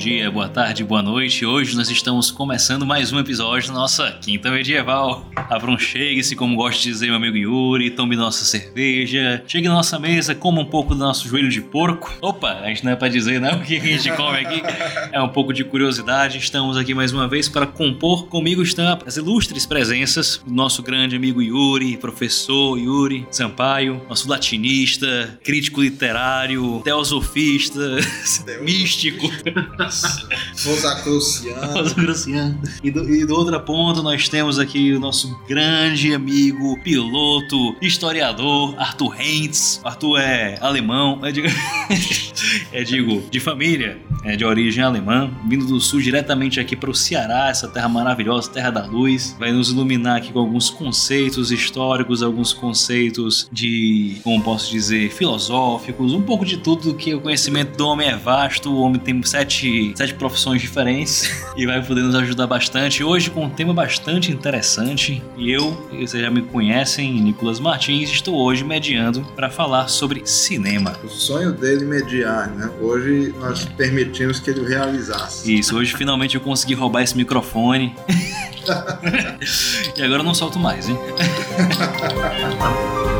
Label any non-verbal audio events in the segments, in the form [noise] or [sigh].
dia, boa tarde, boa noite. Hoje nós estamos começando mais um episódio da nossa Quinta Medieval. Abronchegue-se, como gosta de dizer meu amigo Yuri, tome nossa cerveja, chegue na nossa mesa, coma um pouco do nosso joelho de porco. Opa, a gente não é pra dizer não o que a gente come aqui, é um pouco de curiosidade. Estamos aqui mais uma vez para compor. Comigo estão as ilustres presenças do nosso grande amigo Yuri, professor Yuri Sampaio, nosso latinista, crítico literário, teosofista, místico. Rosacruciano. Rosacruciano. E do, e do outra ponta nós temos aqui o nosso grande amigo, piloto, historiador, Arthur Hentz. Arthur é alemão, é, digo, [laughs] é, digo de família, é de origem alemã, vindo do sul diretamente aqui para o Ceará, essa terra maravilhosa, terra da luz. Vai nos iluminar aqui com alguns conceitos históricos, alguns conceitos de, como posso dizer, filosóficos, um pouco de tudo que o conhecimento do homem é vasto, o homem tem sete, sete profissões diferentes [laughs] e vai poder nos ajudar bastante. Hoje com um tema bastante interessante e eu, vocês já me conhecem, Nicolas Martins, estou hoje mediando para falar sobre cinema. O sonho dele mediar, né? Hoje nós permitimos que ele realizasse. Isso, hoje finalmente eu consegui roubar esse microfone. [laughs] e agora eu não solto mais, hein? [laughs]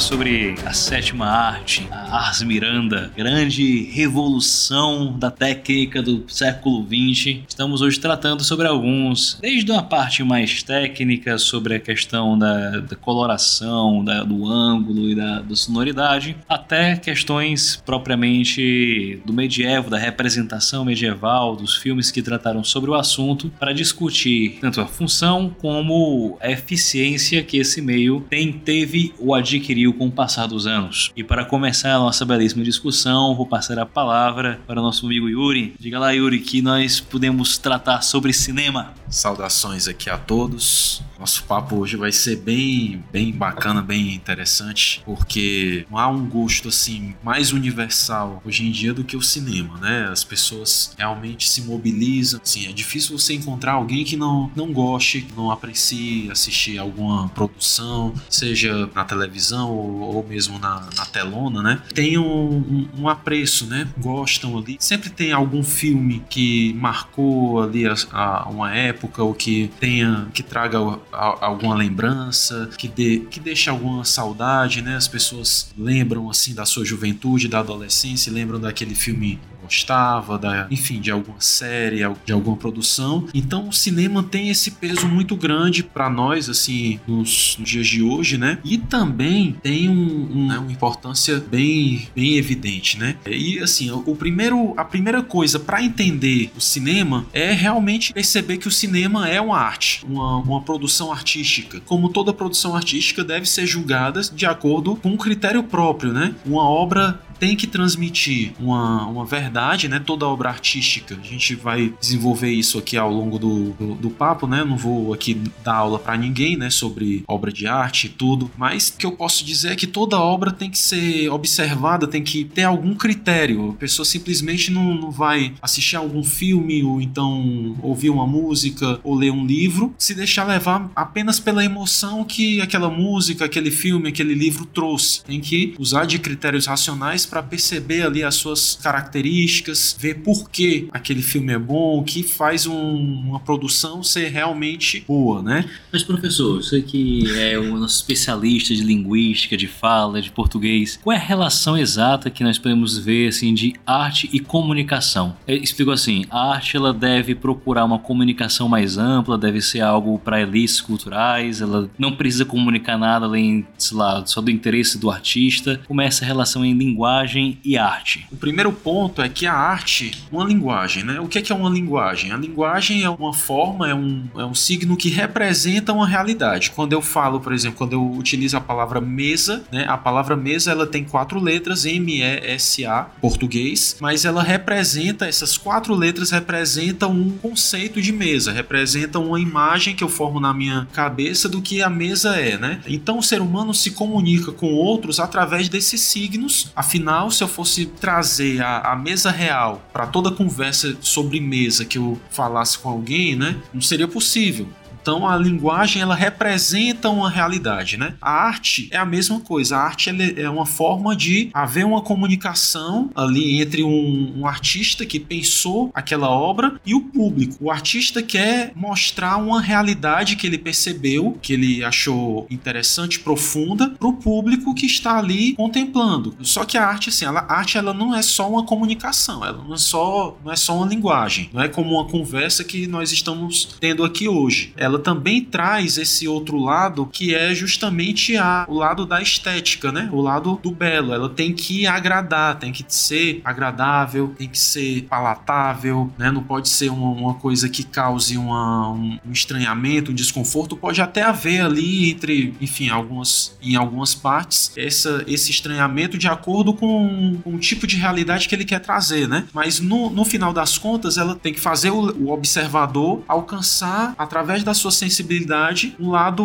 sobre a sétima arte, a Ars Miranda, grande revolução da técnica do século XX, estamos hoje tratando sobre alguns, desde uma parte mais técnica sobre a questão da, da coloração, da, do ângulo e da, da sonoridade, até questões propriamente do medievo, da representação medieval, dos filmes que trataram sobre o assunto, para discutir tanto a função como a eficiência que esse meio tem teve ou adquiriu com o passar dos anos. E para começar a nossa belíssima discussão, vou passar a palavra para o nosso amigo Yuri. Diga lá, Yuri, que nós podemos tratar sobre cinema. Saudações aqui a todos. Nosso papo hoje vai ser bem, bem bacana, bem interessante, porque há um gosto assim mais universal hoje em dia do que o cinema, né? As pessoas realmente se mobilizam. Assim, é difícil você encontrar alguém que não, não goste, não aprecie assistir alguma produção, seja na televisão ou, ou mesmo na, na, telona, né? Tem um, um, um, apreço, né? Gostam ali. Sempre tem algum filme que marcou ali a, a uma época ou que tenha, que traga alguma lembrança, que, de, que deixa alguma saudade, né? As pessoas lembram assim da sua juventude, da adolescência, lembram daquele filme gostava, da, enfim, de alguma série, de alguma produção. Então o cinema tem esse peso muito grande para nós, assim, nos, nos, dias de hoje, né? E também tem um, um, né, uma importância bem, bem evidente, né? E assim, o primeiro, a primeira coisa para entender o cinema é realmente perceber que o cinema é uma arte, uma, uma produção artística. Como toda produção artística deve ser julgada de acordo com um critério próprio, né? Uma obra tem que transmitir uma, uma verdade, né? Toda obra artística. A gente vai desenvolver isso aqui ao longo do, do, do papo, né? Não vou aqui dar aula para ninguém, né? Sobre obra de arte e tudo. Mas o que eu posso dizer é que toda obra tem que ser observada, tem que ter algum critério. A pessoa simplesmente não, não vai assistir algum filme ou então ouvir uma música ou ler um livro se deixar levar apenas pela emoção que aquela música, aquele filme, aquele livro trouxe. Tem que usar de critérios racionais para perceber ali as suas características, ver por que aquele filme é bom, o que faz um, uma produção ser realmente boa, né? Mas professor, você que é um especialista de linguística, de fala, de português, qual é a relação exata que nós podemos ver assim de arte e comunicação? Eu explico assim, a arte ela deve procurar uma comunicação mais ampla, deve ser algo para elites culturais, ela não precisa comunicar nada além, sei lá, só do interesse do artista. Como é essa relação em linguagem linguagem e arte? O primeiro ponto é que a arte, uma linguagem, né? O que é, que é uma linguagem? A linguagem é uma forma, é um, é um signo que representa uma realidade. Quando eu falo, por exemplo, quando eu utilizo a palavra mesa, né? A palavra mesa ela tem quatro letras, M-E-S-A, português, mas ela representa, essas quatro letras representam um conceito de mesa, representam uma imagem que eu formo na minha cabeça do que a mesa é, né? Então o ser humano se comunica com outros através desses signos. Afinal, se eu fosse trazer a, a mesa real para toda conversa sobre mesa que eu falasse com alguém, né? Não seria possível. Então a linguagem ela representa uma realidade, né? A arte é a mesma coisa. A arte é uma forma de haver uma comunicação ali entre um, um, artista que pensou aquela obra e o público. O artista quer mostrar uma realidade que ele percebeu, que ele achou interessante, profunda, para o público que está ali contemplando. Só que a arte, assim, ela, a arte ela não é só uma comunicação, ela não é só, não é só uma linguagem, não é como uma conversa que nós estamos tendo aqui hoje. Ela também traz esse outro lado que é justamente a, o lado da estética, né? O lado do belo. Ela tem que agradar, tem que ser agradável, tem que ser palatável, né? Não pode ser uma, uma coisa que cause uma, um, um, estranhamento, um desconforto. Pode até haver ali entre, enfim, algumas em algumas partes essa, esse estranhamento de acordo com, com, o tipo de realidade que ele quer trazer, né? Mas no, no final das contas, ela tem que fazer o, o observador alcançar através das sua sensibilidade um lado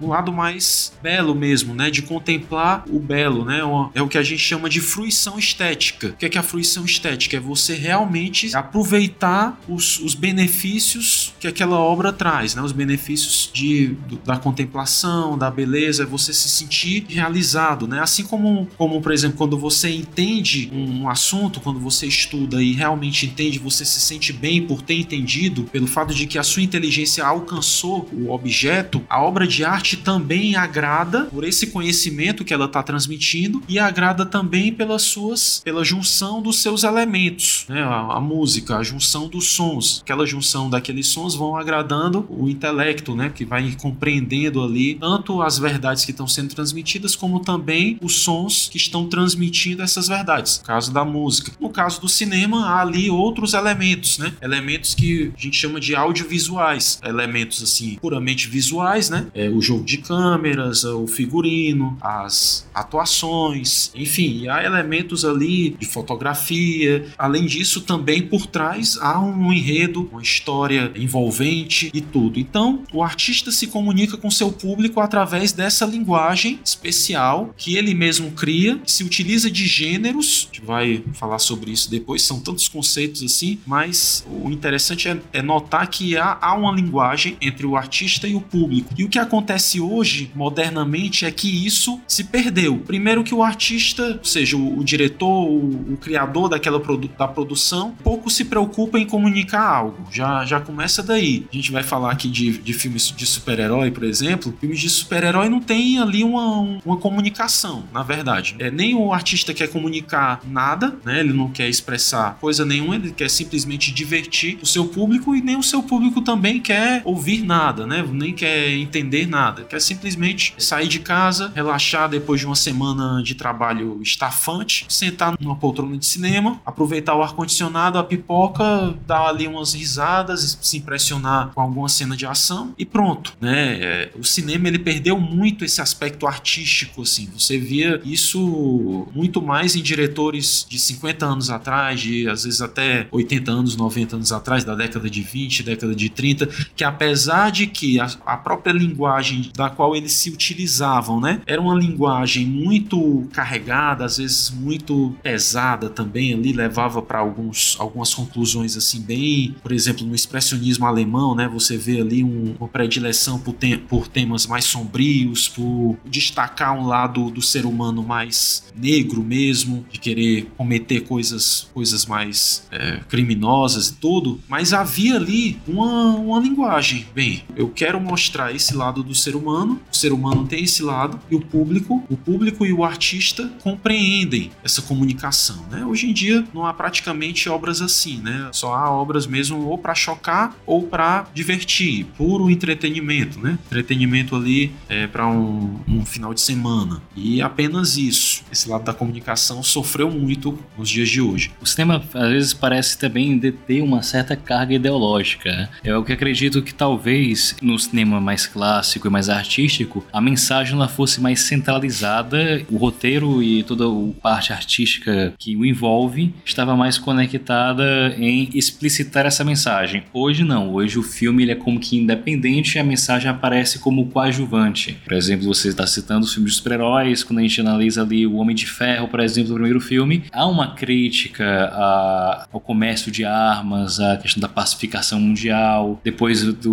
um lado mais belo mesmo, né? De contemplar o belo, né? É o que a gente chama de fruição estética. O que é, que é a fruição estética? É você realmente aproveitar os, os benefícios que aquela obra traz, né? Os benefícios de, do, da contemplação, da beleza, é você se sentir realizado, né? Assim como, como por exemplo, quando você entende um, um assunto, quando você estuda e realmente entende, você se sente bem por ter entendido, pelo fato de que a sua inteligência alcançou o objeto, a obra de arte também agrada por esse conhecimento que ela está transmitindo e agrada também pelas suas, pela junção dos seus elementos, né? A, a, música, a junção dos sons, aquela junção daqueles sons vão agradando o intelecto, né? Que vai compreendendo ali tanto as verdades que estão sendo transmitidas como também os sons que estão transmitindo essas verdades. No caso da música, no caso do cinema há ali outros elementos, né? Elementos que a gente chama de audiovisuais, elementos elementos assim puramente visuais, né? É, o jogo de câmeras, o figurino, as atuações, enfim, há elementos ali de fotografia. Além disso, também por trás há um enredo, uma história envolvente e tudo. Então, o artista se comunica com seu público através dessa linguagem especial que ele mesmo cria, se utiliza de gêneros. A gente vai falar sobre isso depois, são tantos conceitos assim, mas o interessante é, é notar que há, há uma linguagem entre o artista e o público. E o que acontece hoje, modernamente, é que isso se perdeu. Primeiro que o artista, seja, o, o diretor, o, o, criador daquela produ da produção, pouco se preocupa em comunicar algo. Já, já começa daí. A gente vai falar aqui de, de filmes de super-herói, por exemplo. Filmes de super-herói não tem ali uma, uma comunicação, na verdade. É, nem o artista quer comunicar nada, né? Ele não quer expressar coisa nenhuma, ele quer simplesmente divertir o seu público e nem o seu público também quer ouvir nada, né? Nem quer entender nada. Quer simplesmente sair de casa, relaxar depois de uma semana de trabalho estafante, sentar numa poltrona de cinema, aproveitar o ar-condicionado, a pipoca, dar ali umas risadas, se impressionar com alguma cena de ação e pronto, né? É, o cinema ele perdeu muito esse aspecto artístico, assim. Você via isso muito mais em diretores de 50 anos atrás, de às vezes até 80 anos, 90 anos atrás, da década de 20, década de 30, que a apesar de que a, a, própria linguagem da qual eles se utilizavam, né, era uma linguagem muito carregada, às vezes muito pesada também, ali levava para alguns algumas conclusões assim bem, por exemplo, no expressionismo alemão, né, você vê ali um, uma predileção por, te, por temas mais sombrios, por destacar um lado do ser humano mais negro mesmo, de querer cometer coisas coisas mais é, criminosas e tudo, mas havia ali uma, uma linguagem Bem, eu quero mostrar esse lado do ser humano, o ser humano tem esse lado e o público, o público e o artista compreendem essa comunicação, né? Hoje em dia não há praticamente obras assim, né? Só há obras mesmo ou para chocar ou para divertir, puro entretenimento, né? Entretenimento ali é, para um, um final de semana e apenas isso. Esse lado da comunicação sofreu muito nos dias de hoje. O cinema às vezes parece também deter uma certa carga ideológica. Né? É o que acredito que talvez no cinema mais clássico e mais artístico a mensagem ela fosse mais centralizada, o roteiro e toda a parte artística que o envolve estava mais conectada em explicitar essa mensagem. Hoje não, hoje o filme ele é como que independente e a mensagem aparece como coadjuvante. Por exemplo, você está citando os filmes de super-heróis, quando a gente analisa ali o Homem de Ferro, por exemplo, do primeiro filme, há uma crítica a, ao comércio de armas, a questão da pacificação mundial, depois do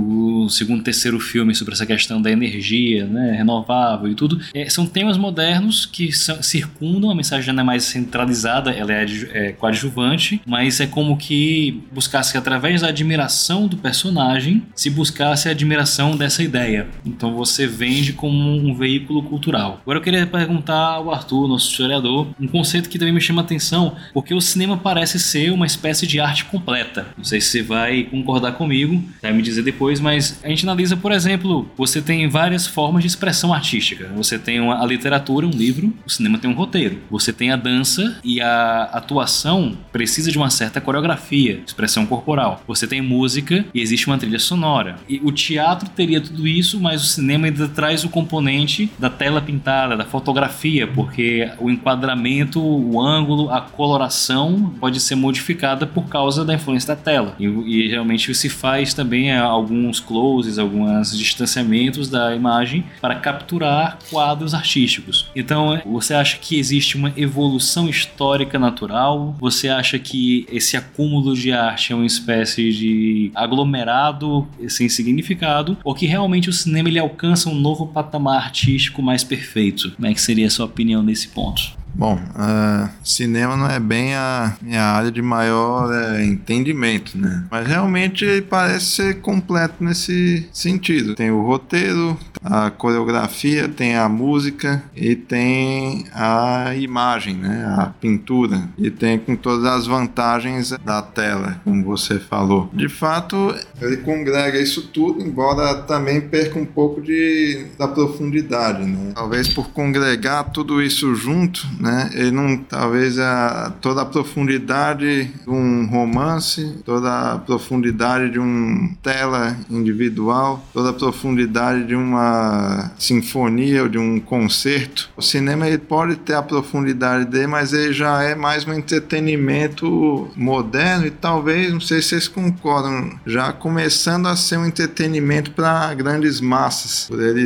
segundo, terceiro filme sobre essa questão da energia, né, renovável e tudo. É, são temas modernos que são, circundam, a mensagem não é mais centralizada, ela é, é coadjuvante, mas é como que buscasse que através da admiração do personagem se buscasse a admiração dessa ideia. Então você vende como um veículo cultural. Agora eu queria perguntar ao Arthur, nosso historiador, um conceito que também me chama a atenção, porque o cinema parece ser uma espécie de arte completa. Não sei se você vai concordar comigo, vai me dizer depois, mas a gente analisa, por exemplo, você tem várias formas de expressão artística. Você tem uma, a literatura, um livro, o cinema tem um roteiro. Você tem a dança e a atuação precisa de uma certa coreografia, expressão corporal. Você tem música e existe uma trilha sonora. E o teatro teria tudo isso, mas o cinema ainda traz o componente da tela pintada, da fotografia, porque o enquadramento, o ângulo, a coloração pode ser modificada por causa da influência da tela. E, e geralmente se faz também é, alguns closes, alguns distanciamentos da imagem para capturar quadros artísticos. Então, você acha que existe uma evolução histórica natural? Você acha que esse acúmulo de arte é uma espécie de aglomerado sem significado? Ou que realmente o cinema ele alcança um novo patamar artístico mais perfeito? Como é que seria a sua opinião nesse ponto? Bom, uh, cinema não é bem a minha área de maior uh, entendimento, né? Mas realmente parece ser completo nesse sentido. Tem o roteiro, a coreografia, tem a música e tem a imagem, né? A pintura. E tem com todas as vantagens da tela, como você falou. De fato, ele congrega isso tudo, embora também perca um pouco de, da profundidade, né? Talvez por congregar tudo isso junto, né? Ele não, talvez a, toda a profundidade de um romance, toda a profundidade de um tela individual, toda a profundidade de uma sinfonia ou de um concerto. O cinema ele pode ter a profundidade dele, mas ele já é mais um entretenimento moderno e talvez, não sei se vocês concordam, já começando a ser um entretenimento para grandes massas, por ele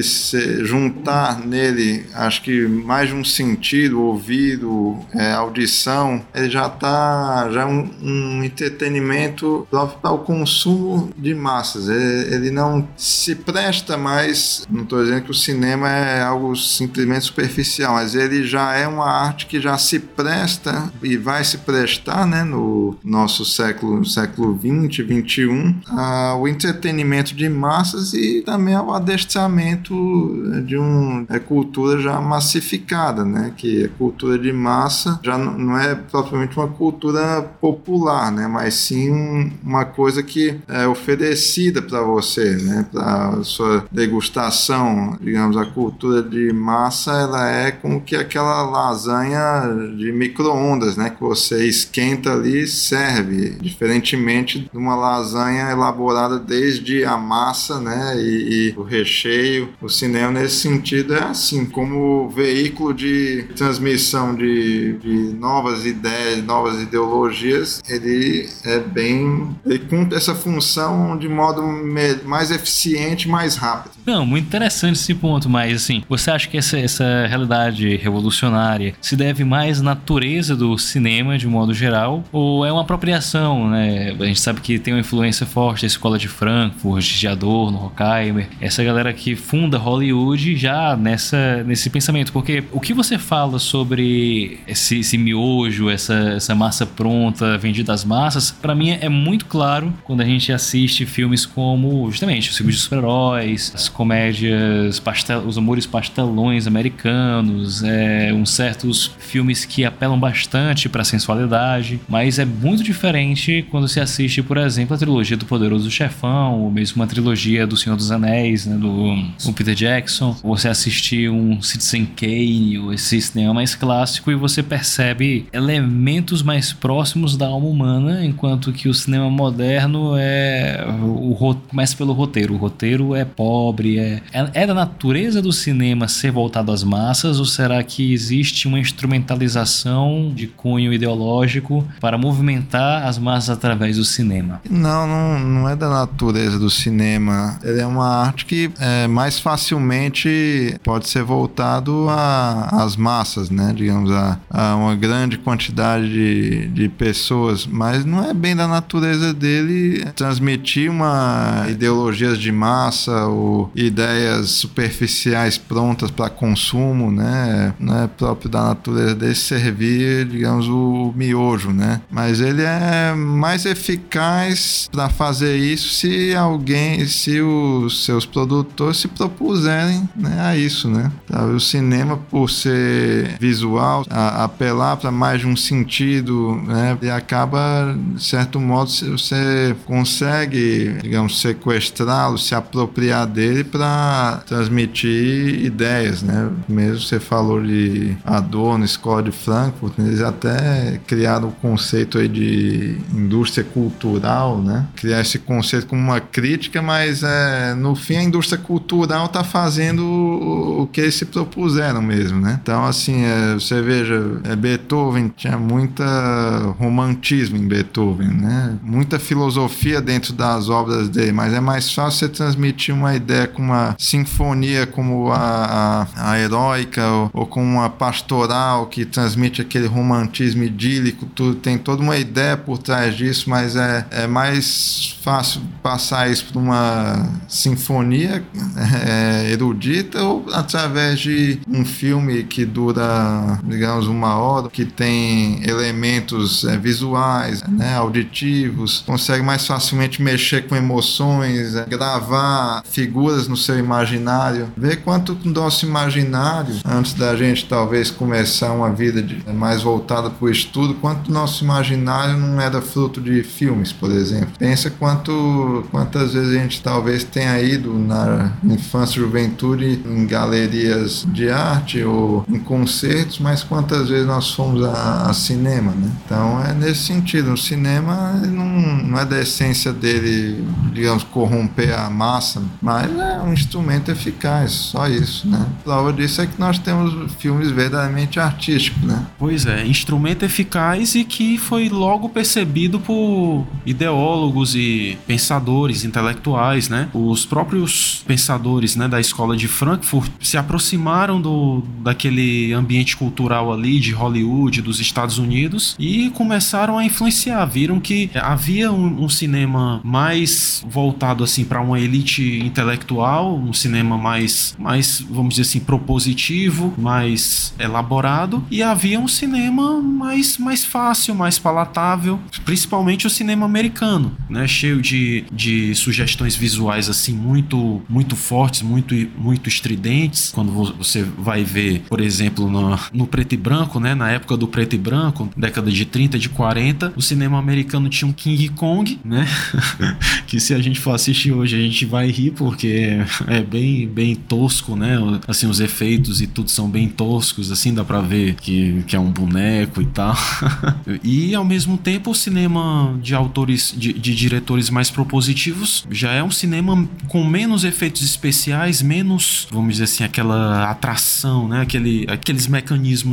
juntar nele, acho que mais de um sentido, ouvir ouvido, é, audição, ele já está já é um, um entretenimento para o consumo de massas. Ele, ele, não se presta mais, não estou dizendo que o cinema é algo simplesmente superficial, mas ele já é uma arte que já se presta e vai se prestar, né, no nosso século, século 20, 21, ao entretenimento de massas e também ao adestramento de uma é, cultura já massificada, né, que é cultura cultura de massa já não é propriamente uma cultura popular, né? Mas sim uma coisa que é oferecida para você, né? Para sua degustação, digamos, a cultura de massa, ela é como que aquela lasanha de micro-ondas, né? Que você esquenta ali e serve, diferentemente de uma lasanha elaborada desde a massa, né? E, e o recheio. O cinema nesse sentido é assim, como veículo de transmissão de, de novas ideias, novas ideologias, ele é bem. Ele cumpre essa função de modo mais eficiente, mais rápido. Não, muito interessante esse ponto, mas assim, você acha que essa, essa realidade revolucionária se deve mais à natureza do cinema de modo geral ou é uma apropriação, né? A gente sabe que tem uma influência forte da escola de Frankfurt, de Adorno, Horkheimer, essa galera que funda Hollywood já nessa, nesse pensamento, porque o que você fala sobre sobre esse, esse miojo, essa, essa massa pronta vendida às massas, para mim é muito claro quando a gente assiste filmes como, justamente, os filmes de super-heróis, as comédias, pastel, os humores pastelões americanos, é, uns certos filmes que apelam bastante para sensualidade, mas é muito diferente quando se assiste, por exemplo, a trilogia do Poderoso Chefão, ou mesmo uma trilogia do Senhor dos Anéis, né, do, do Peter Jackson, ou você assistir um Citizen Kane, ou esse cinema mais clássico, e você percebe elementos mais próximos da alma humana, enquanto que o cinema moderno é o começa pelo roteiro. O roteiro é pobre, é, é, é da natureza do cinema ser voltado às massas, ou será que existe uma instrumentalização de cunho ideológico para movimentar as massas através do cinema? Não, não, não é da natureza do cinema. Ele é uma arte que é, mais facilmente pode ser voltado às massas, né? Digamos, a, a uma grande quantidade de, de pessoas, mas não é bem da natureza dele transmitir uma ideologias de massa ou ideias superficiais prontas para consumo, né? Não é próprio da natureza dele servir, digamos, o miojo, né? Mas ele é mais eficaz para fazer isso se alguém, se os seus produtores se propuserem né, a isso, né? O cinema, por ser visual, a, apelar para mais de um sentido, né? E acaba, de certo modo, você consegue, digamos, sequestrá-lo, se apropriar dele para transmitir ideias, né? Mesmo você falou de Adorno, Escola de Frankfurt, eles até criaram o conceito aí de indústria cultural, né? Criar esse conceito como uma crítica, mas é, no fim a indústria cultural está fazendo o, o, que eles se propuseram mesmo, né? Então, assim, é, você veja, é, Beethoven tinha muita romantismo em Beethoven, né? Muita filosofia dentro das obras dele, mas é mais fácil você transmitir uma ideia com uma sinfonia como a, a, a heróica ou, ou com uma pastoral que transmite aquele romantismo idílico, tudo, tem toda uma ideia por trás disso, mas é, é mais fácil passar isso para uma sinfonia é, [laughs] erudita ou através de um filme que dura, digamos, uma hora, que tem elementos é, visuais, né, auditivos, consegue mais facilmente mexer com emoções, é, gravar figuras no seu imaginário, ver quanto o nosso imaginário, antes da gente talvez começar uma vida de, é, mais voltada para o estudo, quanto o nosso imaginário não era fruto de filmes, por exemplo. Pensa quanto, quantas vezes a gente talvez tenha ido na infância e juventude em galerias de arte ou em concertos, mas quantas vezes nós fomos a, a cinema, né? Então é nesse sentido, o cinema não, não é da essência dele, digamos, corromper a massa, mas é um instrumento eficaz, só isso, né? Prova disso é que nós temos filmes verdadeiramente artísticos, né? Pois é, instrumento eficaz e que foi logo percebido por ideólogos e pensadores intelectuais, né? Os próprios pensadores, né, da escola de Frankfurt se aproximaram do daquele ambiente cultural ali de Hollywood, dos Estados Unidos e começaram a influenciar, viram que havia um, um cinema mais voltado assim para uma elite intelectual, um cinema mais mais, vamos dizer assim, propositivo, mais elaborado e havia um cinema mais mais fácil, mais palatável, principalmente o cinema americano, né, cheio de, de sugestões visuais assim muito muito fortes, muito muito estridentes. Quando você vai ver, por exemplo, no, preto e branco, né, na época do preto e branco, década de 30, de 40, o cinema americano tinha um King Kong, né? [laughs] que se a gente for assistir hoje a gente vai rir porque é bem bem tosco, né? Assim, os efeitos e tudo são bem toscos, assim, dá pra ver que, que é um boneco e tal. [laughs] e ao mesmo tempo o cinema de autores, de, de diretores mais propositivos já é um cinema com menos efeitos especiais, menos, vamos dizer assim, aquela atração, né? Aquele, aqueles mecanismos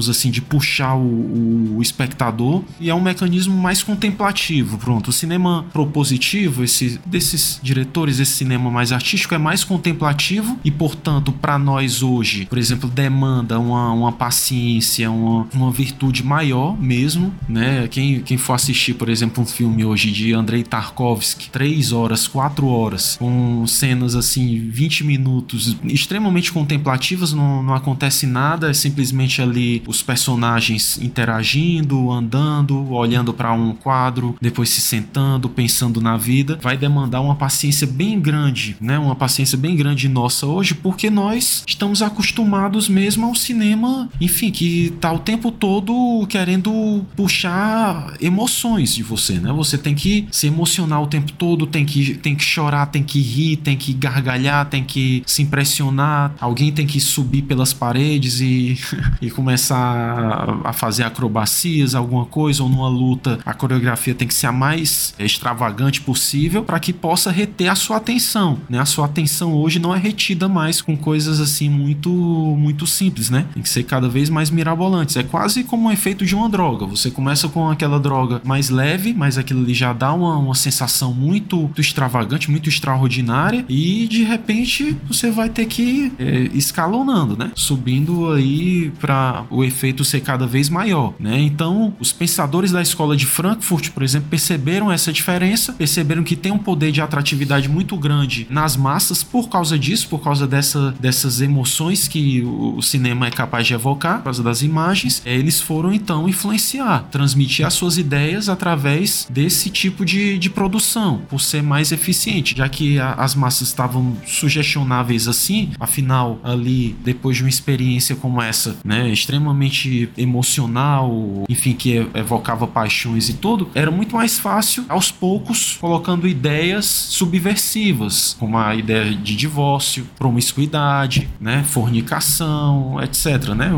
assim de puxar o, o espectador e é um mecanismo mais contemplativo. Pronto, o cinema propositivo, esse, desses diretores, esse cinema mais artístico é mais contemplativo e, portanto, para nós hoje, por exemplo, demanda uma, uma paciência, uma, uma virtude maior mesmo, né? Quem, quem for assistir, por exemplo, um filme hoje de Andrei Tarkovsky, 3 horas, 4 horas, com cenas assim, 20 minutos, extremamente contemplativas, não, não acontece nada, é simplesmente ali os personagens interagindo, andando, olhando para um quadro, depois se sentando, pensando na vida, vai demandar uma paciência bem grande, né? Uma paciência bem grande nossa hoje, porque nós estamos acostumados mesmo ao cinema, enfim, que tá o tempo todo querendo puxar emoções de você, né? Você tem que se emocionar o tempo todo, tem que, tem que chorar, tem que rir, tem que gargalhar, tem que se impressionar, alguém tem que subir pelas paredes e, [laughs] e começar a fazer acrobacias, alguma coisa, ou numa luta, a coreografia tem que ser a mais extravagante possível para que possa reter a sua atenção, né? A sua atenção hoje não é retida mais com coisas assim muito muito simples, né? Tem que ser cada vez mais mirabolantes. É quase como um efeito de uma droga. Você começa com aquela droga mais leve, mas aquilo ali já dá uma, uma sensação muito, muito extravagante, muito extraordinária e de repente você vai ter que ir é, escalonando, né? Subindo aí para o efeito ser cada vez maior, né? Então, os pensadores da escola de Frankfurt, por exemplo, perceberam essa diferença, perceberam que tem um poder de atratividade muito grande nas massas por causa disso, por causa dessa, dessas emoções que o, cinema é capaz de evocar, por causa das imagens. É, eles foram então influenciar, transmitir as suas ideias através desse tipo de, de produção, por ser mais eficiente, já que a, as massas estavam sugestionáveis assim, afinal, ali, depois de uma experiência como essa, né, extremamente emocional, enfim, que evocava paixões e tudo, era muito mais fácil, aos poucos, colocando ideias subversivas, como a ideia de divórcio, promiscuidade, né, fornicação, etc, né,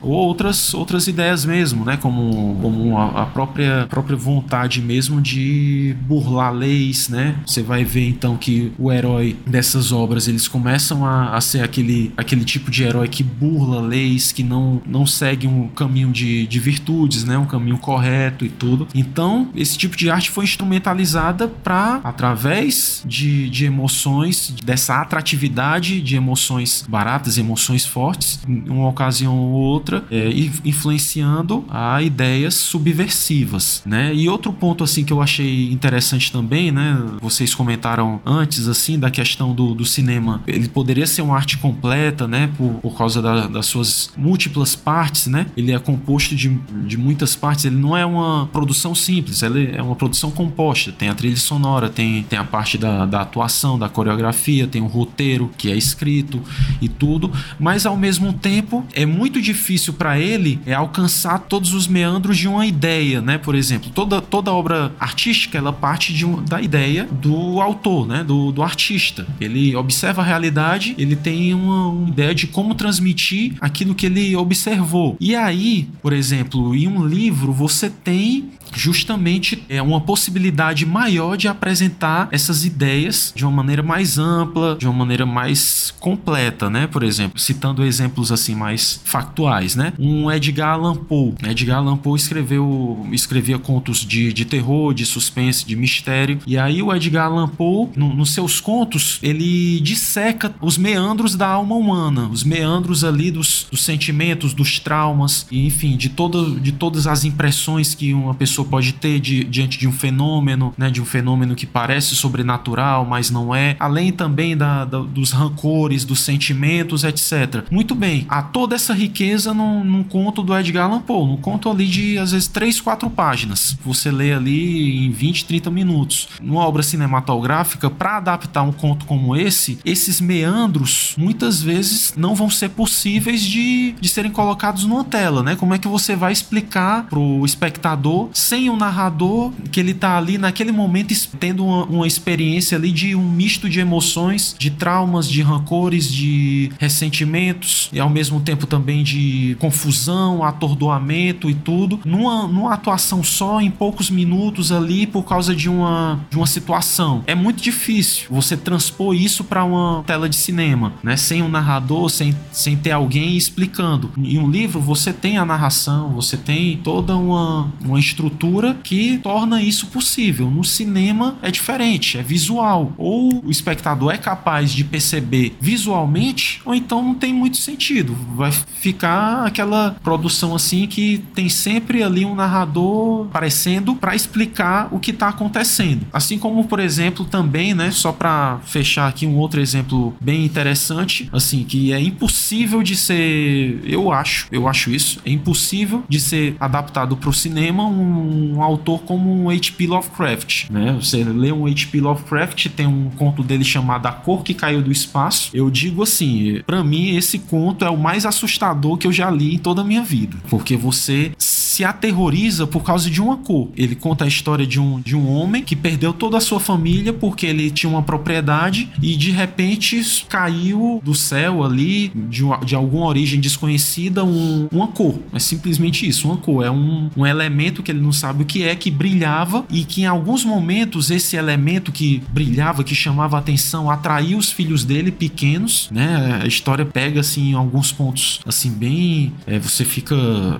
ou outras, outras ideias mesmo, né, como, como a, a própria, própria vontade mesmo de burlar leis, né, você vai ver então que o herói dessas obras, eles começam a, a ser aquele, aquele tipo de herói que burla leis, que não, não segue um caminho de, de virtudes, né? Um caminho correto e tudo. Então, esse tipo de arte foi instrumentalizada para, através de, de emoções, dessa atratividade de emoções baratas, emoções fortes, em uma ocasião ou outra, é, influenciando a ideias subversivas, né? E outro ponto, assim, que eu achei interessante também, né? Vocês comentaram antes, assim, da questão do, do cinema. Ele poderia ser uma arte completa, né? Por, por causa da, das suas múltiplas partes, né? Ele é composto de, de muitas partes. Ele não é uma produção simples, ele é uma produção composta. Tem a trilha sonora, tem, tem a parte da, da atuação, da coreografia, tem o roteiro que é escrito e tudo. Mas ao mesmo tempo é muito difícil para ele é alcançar todos os meandros de uma ideia, né? Por exemplo, toda, toda obra artística ela parte de um, da ideia do autor, né? Do, do artista. Ele observa a realidade, ele tem uma, uma ideia de como transmitir aquilo que ele observou. E aí, por exemplo, em um livro você tem justamente é uma possibilidade maior de apresentar essas ideias de uma maneira mais ampla, de uma maneira mais completa, né? Por exemplo, citando exemplos assim mais factuais, né? Um Edgar Allan Poe. Edgar Allan Poe escreveu escrevia contos de, de terror, de suspense, de mistério. E aí o Edgar Allan Poe, no, nos seus contos, ele disseca os meandros da alma humana, os meandros ali dos, dos sentimentos, dos traumas, e, enfim, de, todo, de todas as impressões que uma pessoa pode ter de, diante de um fenômeno, né, de um fenômeno que parece sobrenatural, mas não é, além também da, da dos rancores, dos sentimentos, etc. Muito bem, há toda essa riqueza num, num conto do Edgar Allan Poe, num conto ali de às vezes 3, 4 páginas. Você lê ali em 20, 30 minutos. Numa obra cinematográfica, para adaptar um conto como esse, esses meandros muitas vezes não vão ser possíveis de, de serem colocados numa tela, né? Como é que você vai explicar pro espectador sem o narrador que ele tá ali naquele momento tendo uma, uma experiência ali de um misto de emoções, de traumas, de rancores, de ressentimentos e ao mesmo tempo também de confusão, atordoamento e tudo, numa, numa atuação só em poucos minutos ali por causa de uma, de uma situação. É muito difícil você transpor isso para uma tela de cinema, né? Sem um narrador, sem, sem ter alguém explicando. Em um livro você tem a narração, você tem toda uma, uma estrutura que torna isso possível. No cinema é diferente, é visual. Ou o espectador é capaz de perceber visualmente, ou então não tem muito sentido. Vai ficar aquela produção assim que tem sempre ali um narrador aparecendo para explicar o que está acontecendo. Assim como, por exemplo, também, né, só para fechar aqui um outro exemplo bem interessante, assim, que é impossível de ser, eu acho, eu acho isso. É impossível de ser adaptado para o cinema um, um, autor como H.P. Lovecraft, né? Você lê um H.P. Lovecraft, tem um conto dele chamado A Cor que Caiu do Espaço. Eu digo assim, para mim esse conto é o mais assustador que eu já li em toda a minha vida, porque você se aterroriza por causa de uma cor. Ele conta a história de um, de um homem que perdeu toda a sua família porque ele tinha uma propriedade e de repente caiu do céu ali, de, uma, de alguma origem desconhecida, um, uma cor. É simplesmente isso, uma cor. É um, um elemento que ele não sabe o que é, que brilhava e que em alguns momentos esse elemento que brilhava, que chamava atenção, atraiu os filhos dele pequenos, né? A história pega assim em alguns pontos assim bem, é, você fica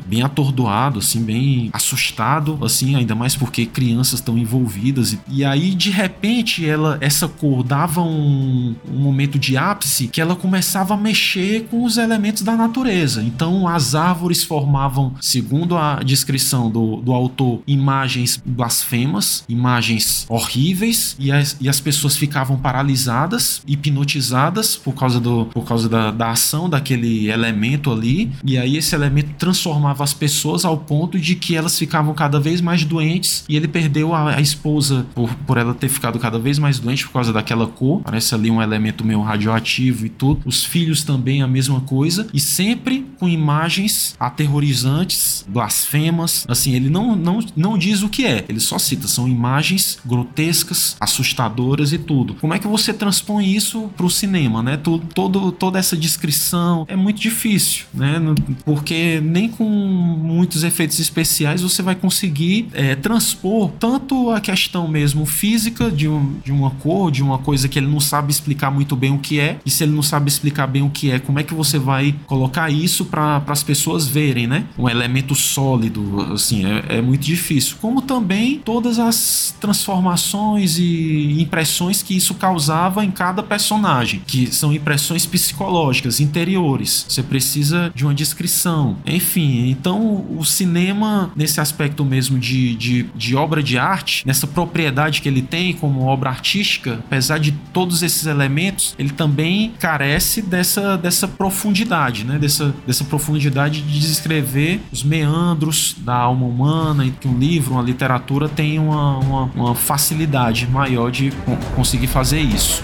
bem atordoado, assim bem assustado, assim ainda mais porque crianças estão envolvidas e, e aí de repente ela essa cor dava um, um momento de ápice que ela começava a mexer com os elementos da natureza. Então as árvores formavam, segundo a descrição do, do autor, imagens blasfemas, imagens horríveis e as, e as pessoas ficavam paralisadas, hipnotizadas por causa, do, por causa da, da ação daquele elemento ali. E aí esse elemento transformava as pessoas ao ponto de que elas ficavam cada vez mais doentes e ele perdeu a, a esposa por, por ela ter ficado cada vez mais doente por causa daquela cor. Parece ali um elemento meio radioativo e tudo. Os filhos também a mesma coisa e sempre com imagens aterrorizantes, blasfemas. Assim, ele não, não, não diz o que é, ele só cita. São imagens grotescas, assustadoras e tudo. Como é que você transpõe isso para o cinema, né? Todo, todo, toda essa descrição é muito difícil, né? Porque nem com muitos efeitos especiais você vai conseguir é, transpor tanto a questão mesmo física de, um, de uma cor, de uma coisa que ele não sabe explicar muito bem o que é, e se ele não sabe explicar bem o que é, como é que você vai colocar isso para as pessoas verem, né? Um elemento sólido, assim, é, é muito difícil. Como também todas as transformações e impressões que isso causava em cada personagem, que são impressões psicológicas, interiores. Você precisa de uma descrição. Enfim, então o cinema, nesse aspecto mesmo de, de, de obra de arte, nessa propriedade que ele tem como obra artística, apesar de todos esses elementos, ele também carece dessa, dessa profundidade, né? Dessa, dessa profundidade de descrever os meandros da alma humana e que um livro, uma literatura tem uma, uma, uma facilidade maior de conseguir fazer isso.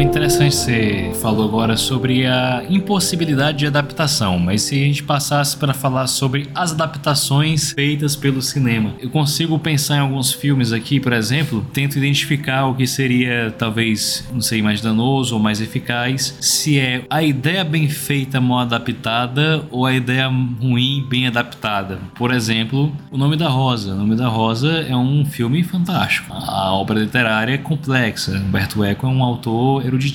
Interessante você falou agora sobre a impossibilidade de adaptação, mas se a gente passasse para falar sobre as adaptações feitas pelo cinema, eu consigo pensar em alguns filmes aqui, por exemplo, tento identificar o que seria talvez, não sei, mais danoso ou mais eficaz, se é a ideia bem feita mal adaptada ou a ideia ruim bem adaptada. Por exemplo, O Nome da Rosa. O Nome da Rosa é um filme fantástico. A obra literária é complexa. Humberto Eco é um autor erudito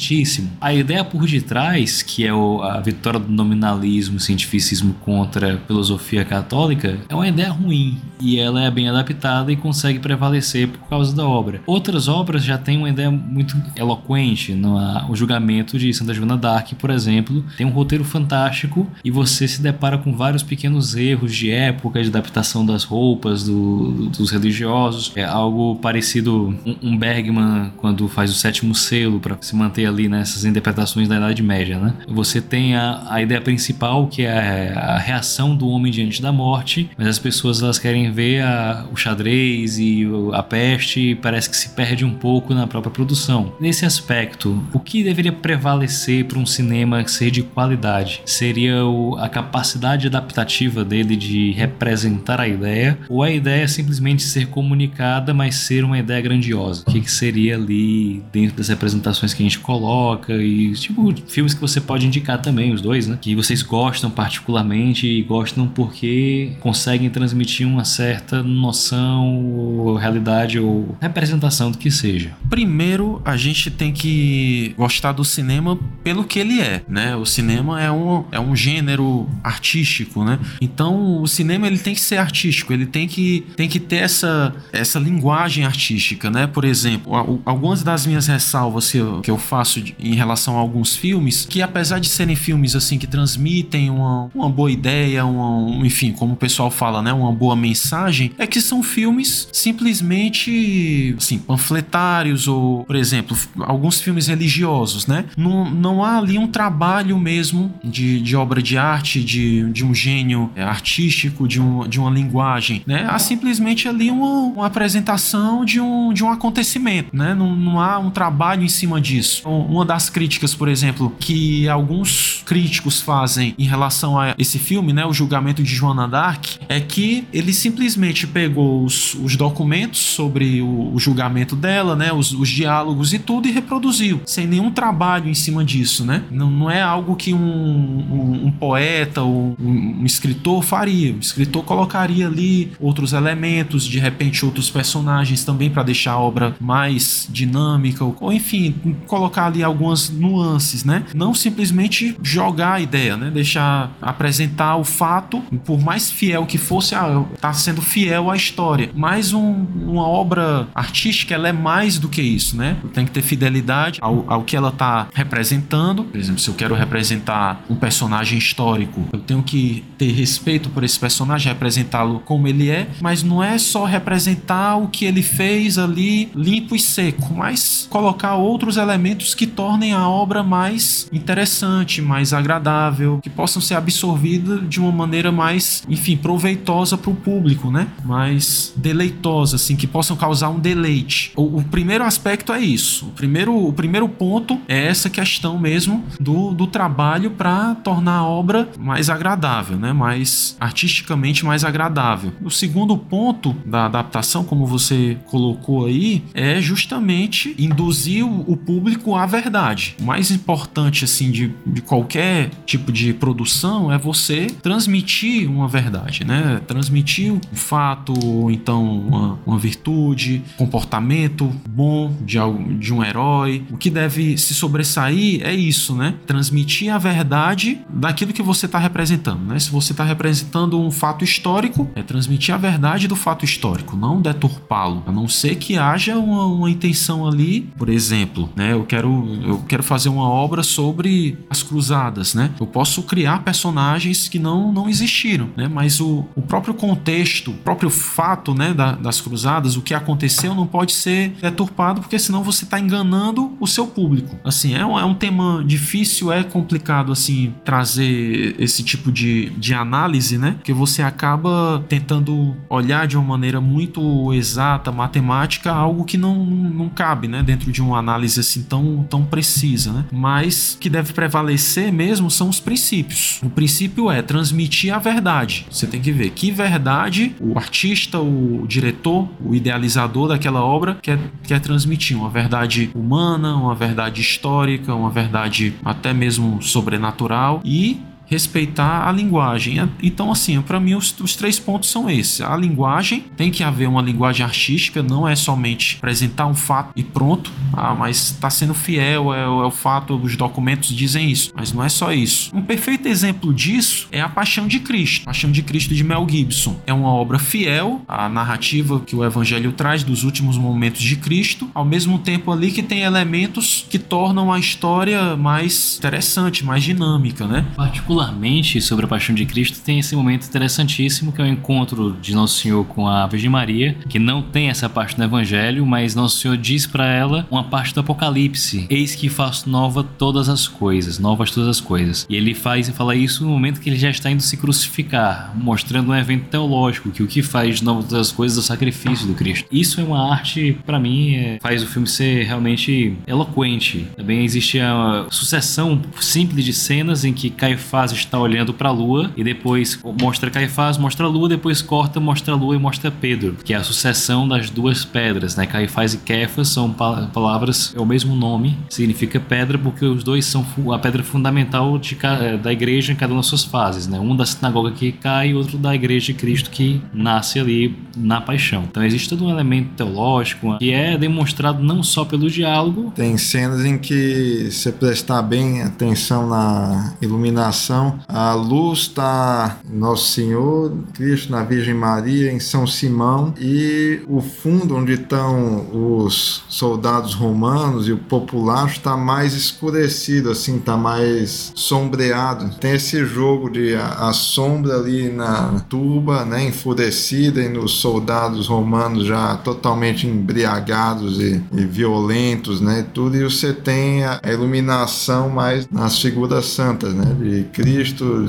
a ideia por detrás, que é a vitória do nominalismo, cientificismo contra a filosofia católica, é uma ideia ruim e ela é bem adaptada e consegue prevalecer por causa da obra. Outras obras já têm uma ideia muito eloquente. No, o julgamento de Santa Joana d'Arc, por exemplo, tem um roteiro fantástico e você se depara com vários pequenos erros de época, de adaptação das roupas do, dos religiosos. É algo parecido um, um Bergman quando faz o sétimo selo para se manter ali nessas interpretações da Idade Média, né? Você tem a, a ideia principal que é a reação do homem diante da morte, mas as pessoas elas querem ver a, o xadrez e a peste e parece que se perde um pouco na própria produção. Nesse aspecto, o que deveria prevalecer para um cinema ser de qualidade? Seria o, a capacidade adaptativa dele de representar a ideia ou a ideia simplesmente ser comunicada, mas ser uma ideia grandiosa? O que, que seria ali dentro das representações que a gente coloca? e tipo filmes que você pode indicar também os dois, né? Que vocês gostam particularmente e gostam porque conseguem transmitir uma certa noção, ou realidade ou representação do que seja. Primeiro, a gente tem que gostar do cinema pelo que ele é, né? O cinema é um, é um gênero artístico, né? Então, o cinema ele tem que ser artístico, ele tem que, tem que ter essa, essa linguagem artística, né? Por exemplo, algumas das minhas ressalvas que eu, que eu faço em relação a alguns filmes que, apesar de serem filmes assim que transmitem uma, uma boa ideia, uma, enfim, como o pessoal fala, né, uma boa mensagem, é que são filmes simplesmente assim, panfletários ou, por exemplo, alguns filmes religiosos, né? Não, não há ali um trabalho mesmo de, de obra de arte, de, de um gênio é, artístico, de, um, de uma linguagem, né? Há simplesmente ali uma, uma apresentação de um, de um acontecimento, né? Não, não há um trabalho em cima disso. Então, uma das críticas, por exemplo, que alguns críticos fazem em relação a esse filme, né? O julgamento de Joana Dark, é que ele simplesmente pegou os, os documentos sobre o, o julgamento dela, né? Os, os, diálogos e tudo e reproduziu, sem nenhum trabalho em cima disso, né? Não, não é algo que um, um, um poeta ou um, um escritor faria. O escritor colocaria ali outros elementos, de repente outros personagens também para deixar a obra mais dinâmica, ou enfim, colocar ali algumas nuances, né? Não simplesmente jogar a ideia, né? Deixar apresentar o fato, por mais fiel que fosse, ah, tá sendo fiel à história. Mas um, uma obra artística, ela é mais do que isso, né? Tem que ter fidelidade ao, ao que ela tá representando. Por exemplo, se eu quero representar um personagem histórico, eu tenho que ter respeito por esse personagem, representá-lo como ele é, mas não é só representar o que ele fez ali limpo e seco, mas colocar outros elementos que tornem a obra mais interessante, mais agradável, que possam ser absorvidas de uma maneira mais, enfim, proveitosa para o público, né? Mais deleitosa, assim, que possam causar um deleite. O, o, primeiro aspecto é isso. O primeiro, o primeiro ponto é essa questão mesmo do, do trabalho para tornar a obra mais agradável, né? Mais artisticamente mais agradável. O segundo ponto da adaptação, como você colocou aí, é justamente induzir o, o público à verdade. O mais importante assim de, de qualquer tipo de produção é você transmitir uma verdade, né? Transmitir um fato, ou então uma, uma virtude, comportamento bom de, de um herói. O que deve se sobressair é isso, né? Transmitir a verdade daquilo que você está representando, né? Se você está representando um fato histórico, é transmitir a verdade do fato histórico, não deturpá-lo. A não ser que haja uma, uma intenção ali, por exemplo, né? Eu quero, eu quero fazer uma obra sobre as cruzadas, né? Eu posso criar personagens que não, não existiram, né? Mas o, o próprio contexto, o próprio fato, né, da, das cruzadas, o que aconteceu não pode ser deturpado, porque senão você está enganando o seu público. Assim, é um, é um tema difícil, é complicado, assim, trazer esse tipo de, de análise, né? Porque você acaba tentando olhar de uma maneira muito exata, matemática, algo que não, não cabe, né? Dentro de uma análise assim tão, tão precisa, né? Mas que deve prevalecer mesmo são os princípios. O princípio é transmitir a verdade. Você tem que ver que verdade o artista, o diretor, o idealizador daquela obra quer, quer transmitir. Uma verdade humana, uma verdade histórica, uma verdade até mesmo sobrenatural e respeitar a linguagem. Então, assim, para mim, os, os, três pontos são esses. A linguagem, tem que haver uma linguagem artística, não é somente apresentar um fato e pronto, ah, mas está sendo fiel, é, é, o fato, os documentos dizem isso, mas não é só isso. Um perfeito exemplo disso é a Paixão de Cristo. Paixão de Cristo de Mel Gibson. É uma obra fiel à narrativa que o Evangelho traz dos últimos momentos de Cristo, ao mesmo tempo ali que tem elementos que tornam a história mais interessante, mais dinâmica, né? Particular particularmente sobre a Paixão de Cristo, tem esse momento interessantíssimo que é o encontro de Nosso Senhor com a Virgem Maria, que não tem essa parte do Evangelho, mas Nosso Senhor diz para ela uma parte do Apocalipse: Eis que faço nova todas as coisas, novas todas as coisas. E ele faz e fala isso no momento que ele já está indo se crucificar, mostrando um evento teológico que o que faz novas todas as coisas é o sacrifício do Cristo. Isso é uma arte, para mim, é, faz o filme ser realmente eloquente. Também existe a sucessão simples de cenas em que Caifás Caifás está olhando para a lua e depois mostra Caifás, mostra a lua, depois corta, mostra a lua e mostra Pedro, que é a sucessão das duas pedras, né? Caifás e Kefas são palavras, é o mesmo nome, significa pedra porque os dois são a pedra fundamental de, eh, da igreja em cada uma das suas fases, né? Um da sinagoga que cai e outro da igreja de Cristo que nasce ali na paixão. Então existe todo um elemento teológico que é demonstrado não só pelo diálogo. Tem cenas em que se prestar bem atenção na iluminação A luz está Nosso Senhor, Cristo na Virgem Maria, em São Simão. E o fundo onde estão os soldados romanos e o populacho está mais escurecido, assim, está mais sombreado. Tem esse jogo de a, a sombra ali na turba, né, enfurecida e nos soldados romanos já totalmente embriagados e, e violentos, né, tudo. E você tem a, a iluminação mais nas figuras santas, né, de Cristo,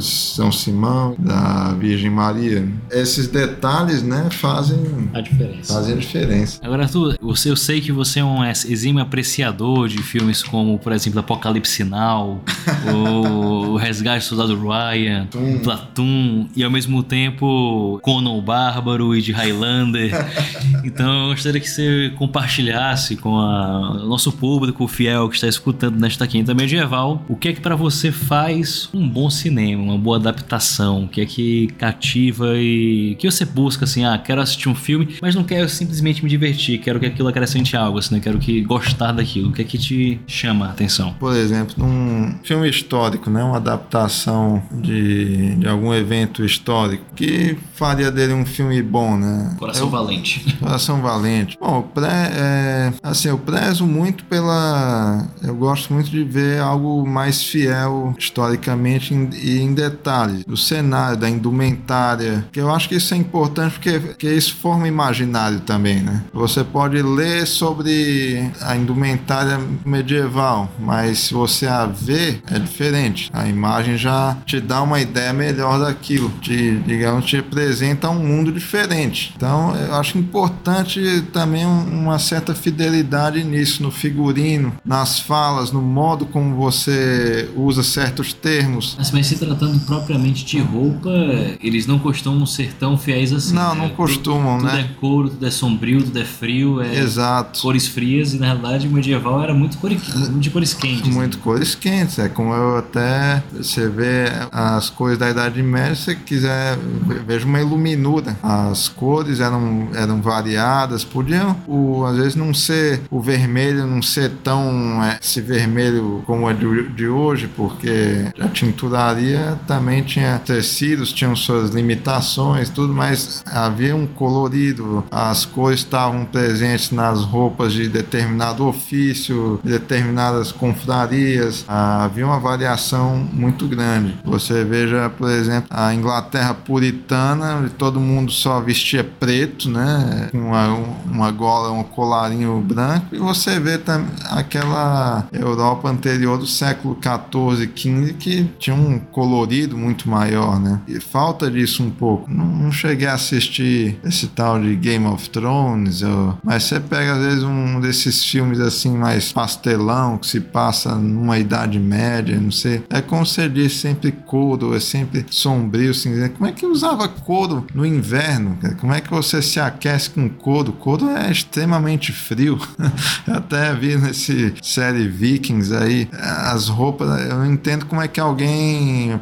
São Simão, da Virgem Maria. Esses detalhes, né, fazem a diferença. Fazem a diferença. Agora, Arthur, você, eu sei que você é um exímio apreciador de filmes como, por exemplo, Apocalipse Sinal, [laughs] o, o Resgate do Soldado Ryan, Platum. Platum, e ao mesmo tempo Conan o Bárbaro e de Highlander. [laughs] então, eu gostaria que você compartilhasse com a, o nosso público fiel que está escutando nesta quinta medieval o que é que para você faz um bom cinema, uma boa adaptação, o que é que cativa e que você busca assim, ah, quero assistir um filme, mas não quero simplesmente me divertir, quero que aquilo acrescente algo, assim, né? quero que gostar daquilo. O que é que te chama a atenção? Por exemplo, num filme histórico, né, uma adaptação de, de algum evento histórico que faria dele um filme bom, né? Coração eu, Valente. [laughs] Coração Valente. Bom, pré, é, assim, eu prezo muito pela, eu gosto muito de ver algo mais fiel historicamente e em, em detalhes do cenário, da indumentária, que eu acho que isso é importante porque, porque isso forma imaginário também, né? Você pode ler sobre a indumentária medieval, mas se você a vê, é diferente. A imagem já te dá uma ideia melhor daquilo, te, digamos, te apresenta um mundo diferente. Então, eu acho importante também uma certa fidelidade nisso, no figurino, nas falas, no modo como você usa certos termos. Mas, mas se tratando propriamente de roupa, eles não costumam ser tão fiéis assim. Não, né? não costumam, tudo, né? Tudo é couro, tudo é sombrio, tudo é frio. É Exato. Cores frias e na realidade o medieval era muito cor, de cores quentes. Né? Muito né? cores quentes. É como eu até. Você vê as cores da Idade Média, se você quiser, veja uma iluminura. As cores eram, eram variadas, podiam, o, às vezes, não ser o vermelho, não ser tão é, esse vermelho como é de, de hoje, porque a tinturaria também tinha tecidos, tinham suas limitações, tudo, mas havia um colorido, as cores estavam presentes nas roupas de determinado ofício, de determinadas confrarias, havia uma variação muito grande. Você veja, por exemplo, a Inglaterra puritana, todo mundo só vestia preto, né, uma, uma gola, um colarinho branco, e você vê também aquela Europa anterior do século 14, 15 que tinha um colorido muito maior, né? E falta disso um pouco. Não, não cheguei a assistir esse tal de Game of Thrones, mas você pega às vezes um desses filmes assim mais pastelão que se passa numa idade média, não sei. É como você diz, sempre couro, é sempre sombrio, cinzento. Como é que usava couro no inverno? Como é que você se aquece com couro? Couro é extremamente frio. [laughs] Até vi nesse série Vikings aí as roupas. Eu não entendo como é que alguém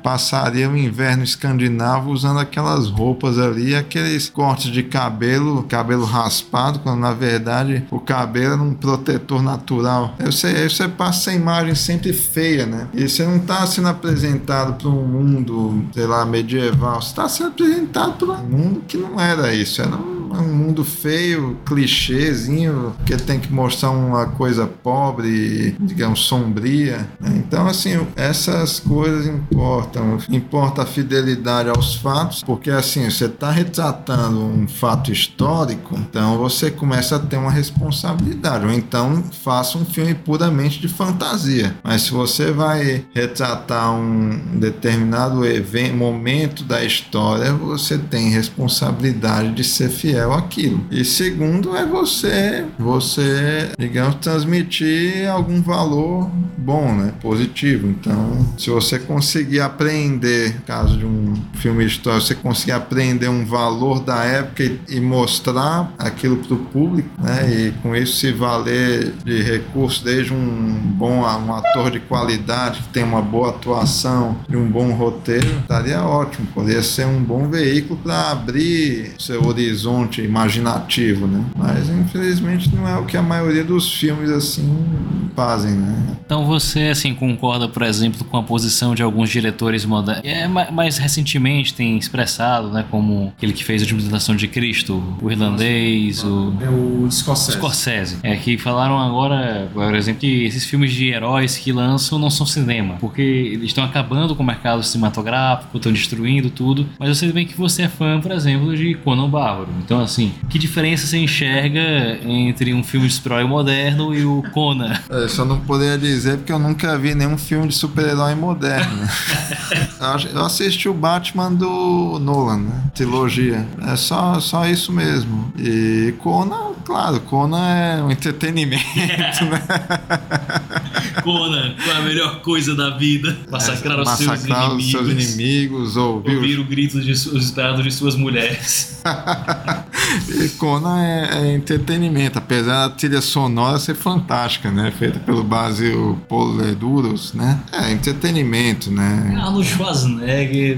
passaria o inverno escandinavo usando aquelas roupas ali, aqueles cortes de cabelo, cabelo raspado, quando na verdade o cabelo era um protetor natural. Eu sei, aí você passa a imagem sempre feia, né? E você não está sendo apresentado para um mundo, sei lá, medieval. Você está sendo apresentado para um mundo que não era isso. Era um um mundo feio, clichêzinho, que tem que mostrar uma coisa pobre, digamos, sombria. Né? Então, assim, essas coisas importam. Importa a fidelidade aos fatos, porque, assim, você está retratando um fato histórico, então você começa a ter uma responsabilidade. Ou então, faça um filme puramente de fantasia. Mas se você vai retratar um determinado evento, momento da história, você tem responsabilidade de ser fiel fiel àquilo. E segundo é você, você, digamos, transmitir algum valor bom, né? Positivo. Então, se você conseguir aprender, caso de um filme histórico, você conseguir aprender um valor da época e, e mostrar aquilo para o público, né? E com isso se valer de recursos, desde um bom um ator de qualidade que tem uma boa atuação e um bom roteiro, estaria ótimo. Poderia ser um bom veículo para abrir seu horizonte imaginativo, né? Mas infelizmente não é o que a maioria dos filmes assim fazem, né? Então você assim concorda, por exemplo, com a posição de alguns diretores modernos? É, mais recentemente tem expressado, né, como aquele que fez a Tentação de Cristo, o irlandês, o é o Scorsese. Scorsese. É que falaram agora, por exemplo, que esses filmes de heróis que lançam não são cinema, porque eles estão acabando com o mercado cinematográfico, estão destruindo tudo. Mas você vê que você é fã, por exemplo, de Conan Bárbaro. Então, assim, que diferença você enxerga entre um filme de super-herói moderno e o Conan? [laughs] É, só não poderia dizer porque eu nunca vi nenhum filme de super-herói moderno. [laughs] Eu assisti o Batman do Nolan, né? Trilogia. É só, só isso mesmo. E Conan, claro, Conan é um entretenimento, né? [laughs] Conan, qual é a melhor coisa da vida? Massacrar, é, os, seus inimigos, os seus inimigos. Ouvir, ouvir o grito de, desesperado de suas mulheres. [laughs] e Conan é, é, entretenimento, apesar da trilha sonora ser fantástica, né? Feita pelo Basil Poleduros, né? É entretenimento, né? Arnold Schwarzenegger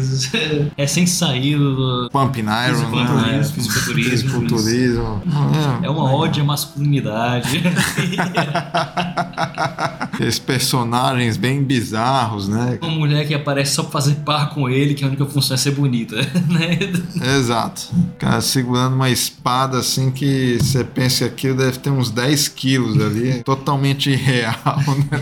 é sem saída do... Pump Iron, né? Fisiculturismo. Fisiculturismo. É, é uma ódio à masculinidade. [laughs] Esses personagens bem bizarros, né? Uma mulher que aparece só pra fazer par com ele, que a única função é ser bonita, [laughs] né? Exato. O cara segurando uma espada assim que você pensa que aquilo deve ter uns 10 quilos ali. Totalmente irreal, né?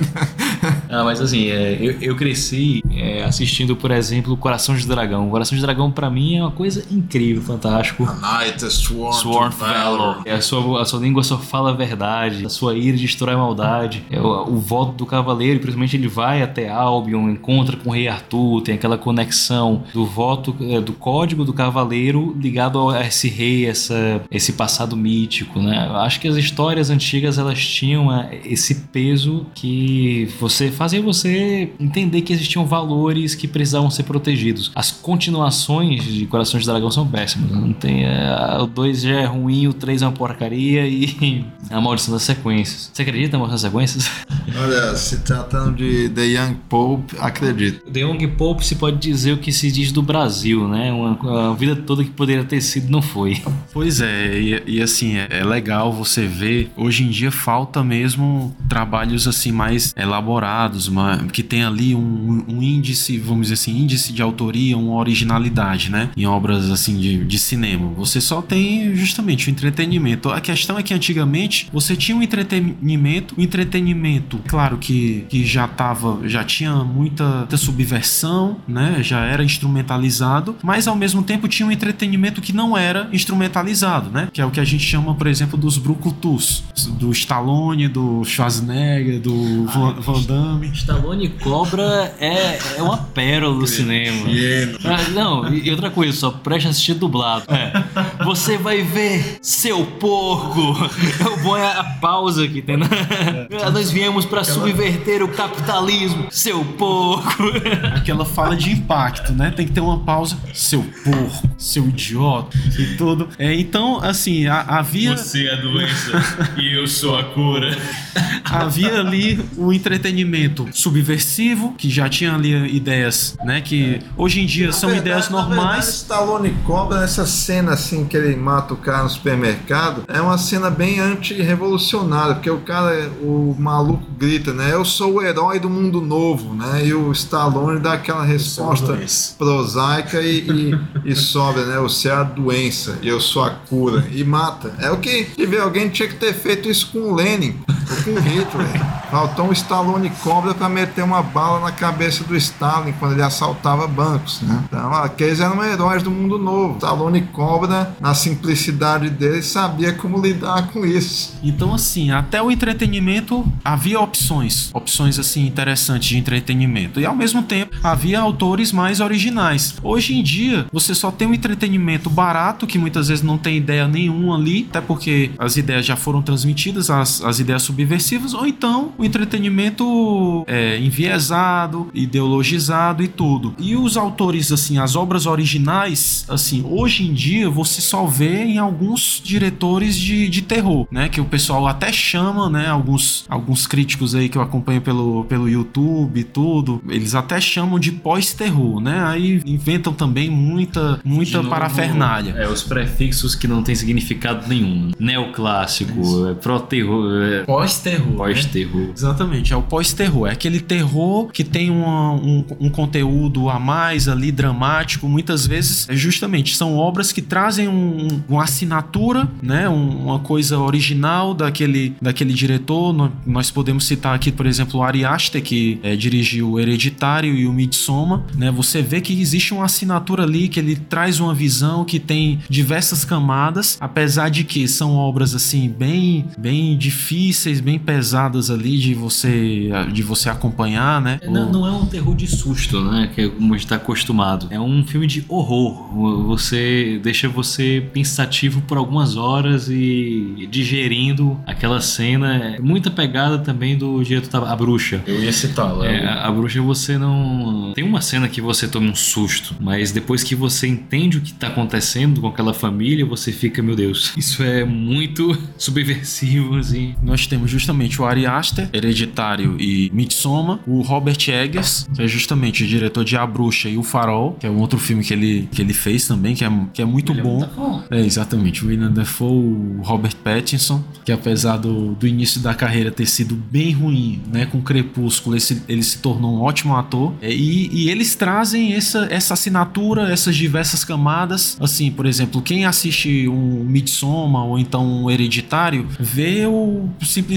Ah, mas assim, é, eu, eu cresci é, assistindo, por exemplo, o Coração de Dragão. O Coração de Dragão, para mim, é uma coisa incrível, fantástico. A Night is sworn, sworn to valor. É, a, sua, a sua língua só fala a verdade. A sua ira destrói a maldade. É, o, o voto do cavaleiro, principalmente ele vai até Albion, encontra com o rei Arthur, tem aquela conexão do voto, é, do código do cavaleiro ligado a esse rei, essa, esse passado mítico, né? Eu acho que as histórias antigas, elas tinham é, esse peso que você fazia você entender que existiam valores que precisavam ser protegidos. As continuações de Corações de Dragão são péssimas. Não tem, é, o 2 já é ruim, o 3 é uma porcaria e [laughs] a maldição das sequências. Você acredita na maldição das sequências? [laughs] Olha, se tratando de The Young Pope, acredito. The Young Pope se pode dizer o que se diz do Brasil, né? Uma, uma vida toda que poderia ter sido não foi. [laughs] Pois é, e, e assim, é, é, legal você ver. Hoje em dia falta mesmo trabalhos assim mais elaborados, que tem ali um, um, índice, vamos dizer assim, índice de autoria, uma originalidade, né? Em obras assim de, de cinema. Você só tem justamente o entretenimento. A questão é que antigamente você tinha um entretenimento, o um entretenimento, claro que, que já tava, já tinha muita, muita subversão, né? Já era instrumentalizado, mas ao mesmo tempo tinha um entretenimento que não era instrumentalizado, né? Que é o que a gente chama, por exemplo, dos brucutus, do Stallone, do Schwarzenegger, do Van, Van Damme. Stallone Cobra é, é uma pérola do cinema. Ah, não, e outra coisa, só preste a assistir dublado. É. Você vai ver, seu porco! O bom é a pausa que tem. Né? Nós viemos para subverter o capitalismo, seu porco! Aquela fala de impacto, né? Tem que ter uma pausa, seu porco, seu idiota e tudo. É, então, assim, a, havia. Você é a doença e eu sou a cura. havia ali o entretenimento subversivo, que já tinha ali ideias, né? Que hoje em dia são verdade, ideias normais. Verdade, Stallone Cobra, essa cena assim que ele mata o cara no supermercado, é uma cena bem anti-revolucionária, porque o cara, o maluco grita, né? Eu sou o herói do mundo novo, né? E o Stallone dá aquela resposta prosaica e, e, e [laughs] sobra, né? Você é a doença eu sou a cura. E mata. É o que tiver alguém tinha que ter feito isso com o Lenin ou com o Hitler. Faltou um Stallone Cobra para meter uma bala na cabeça do Stalin quando ele assaltava bancos, né? Então, aqueles eram heróis do mundo novo. Stallone Cobra, na simplicidade dele, sabia como lidar com isso. Então, assim, até o entretenimento havia opções, opções assim interessantes de entretenimento. E ao mesmo tempo havia autores mais originais. Hoje em dia, você só tem um entretenimento barato, que muitas vezes não tem ideia nenhuma ali, até porque as ideias já foram transmitidas, as, as ideias subversivas, ou então o entretenimento é, enviesado, ideologizado e tudo. E os autores, assim, as obras originais, assim, hoje em dia você só vê em alguns diretores de, de terror, né? Que o pessoal até chama, né? Alguns, alguns críticos aí que eu acompanho pelo, pelo YouTube e tudo, eles até chamam de pós-terror, né? Aí inventam também muita, muita novo, parafernália. É, os prefixos que não tem significado nenhum. Neoclássico, é, pró-terror. É... Pós-terror. Pós-terror. Né? Exatamente, é o pós-terror. É aquele terror que tem uma, um, um conteúdo a mais ali, dramático. Muitas vezes, é justamente, são obras que trazem um, uma assinatura, né? Um, uma coisa original daquele, daquele diretor. Nós podemos citar aqui, por exemplo, o Ari Aster, que é, dirigiu o Hereditário e o Midsommar, né? Você vê que existe uma assinatura ali, que ele traz uma visão que tem diversas camadas, apesar de que são obras assim bem bem difíceis, bem pesadas ali de você de você acompanhar, né? Não, não é um terror de susto, né? Que é como a gente tá acostumado. É um filme de horror. Você deixa você pensativo por algumas horas e digerindo aquela cena. É muita pegada também do diretor A Bruxa. Eu ia citá-la. É, a Bruxa você não. Tem uma cena que você toma um susto, mas depois que você entende o que tá acontecendo com aquela família, você fica, meu Deus, isso é muito [laughs] subversivo, assim. Nós temos justamente o Ari Aster, Hereditário e Midsommar, o Robert Eggers, que é justamente o diretor de A Bruxa e O Farol, que é um outro filme que ele, que ele fez também, que é, que é muito William bom. É, exatamente. O William Dafoe, o Robert Pattinson, que apesar do, do início da carreira ter sido bem ruim, né, com Crepúsculo, ele se, ele se tornou um ótimo ator. É, e, e eles trazem essa, essa assinatura, essas diversas camadas. Assim, por exemplo, quem assiste um Midsommar ou então um Hereditário, vê o, simplesmente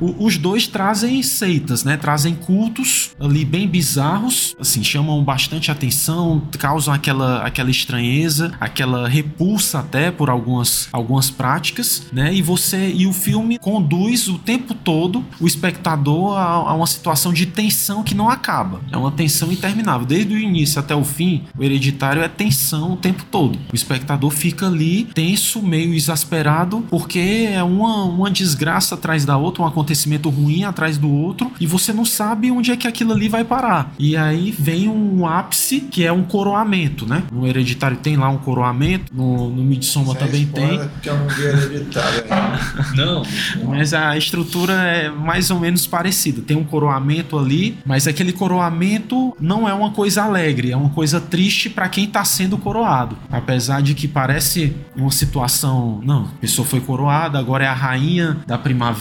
o, os dois trazem seitas, né? Trazem cultos ali bem bizarros, assim, chamam bastante atenção, causam aquela, aquela estranheza, aquela repulsa até por algumas, algumas práticas, né? E você e o filme conduz o tempo todo o espectador a, a uma situação de tensão que não acaba. É uma tensão interminável. Desde o início até o fim, o hereditário é tensão o tempo todo. O espectador fica ali tenso, meio exasperado, porque é uma, uma desgraça atrás da outra, um acontecimento ruim atrás do outro, e você não sabe onde é que aquilo ali vai parar. E aí vem um ápice que é um coroamento, né? No hereditário tem lá um coroamento, no, no Midsommar é também tem. Que eu não vi hereditário [laughs] não, mas a estrutura é mais ou menos parecida. Tem um coroamento ali, mas aquele coroamento não é uma coisa alegre, é uma coisa triste para quem tá sendo coroado. Apesar de que parece uma situação, não, a pessoa foi coroada, agora é a rainha da primavera,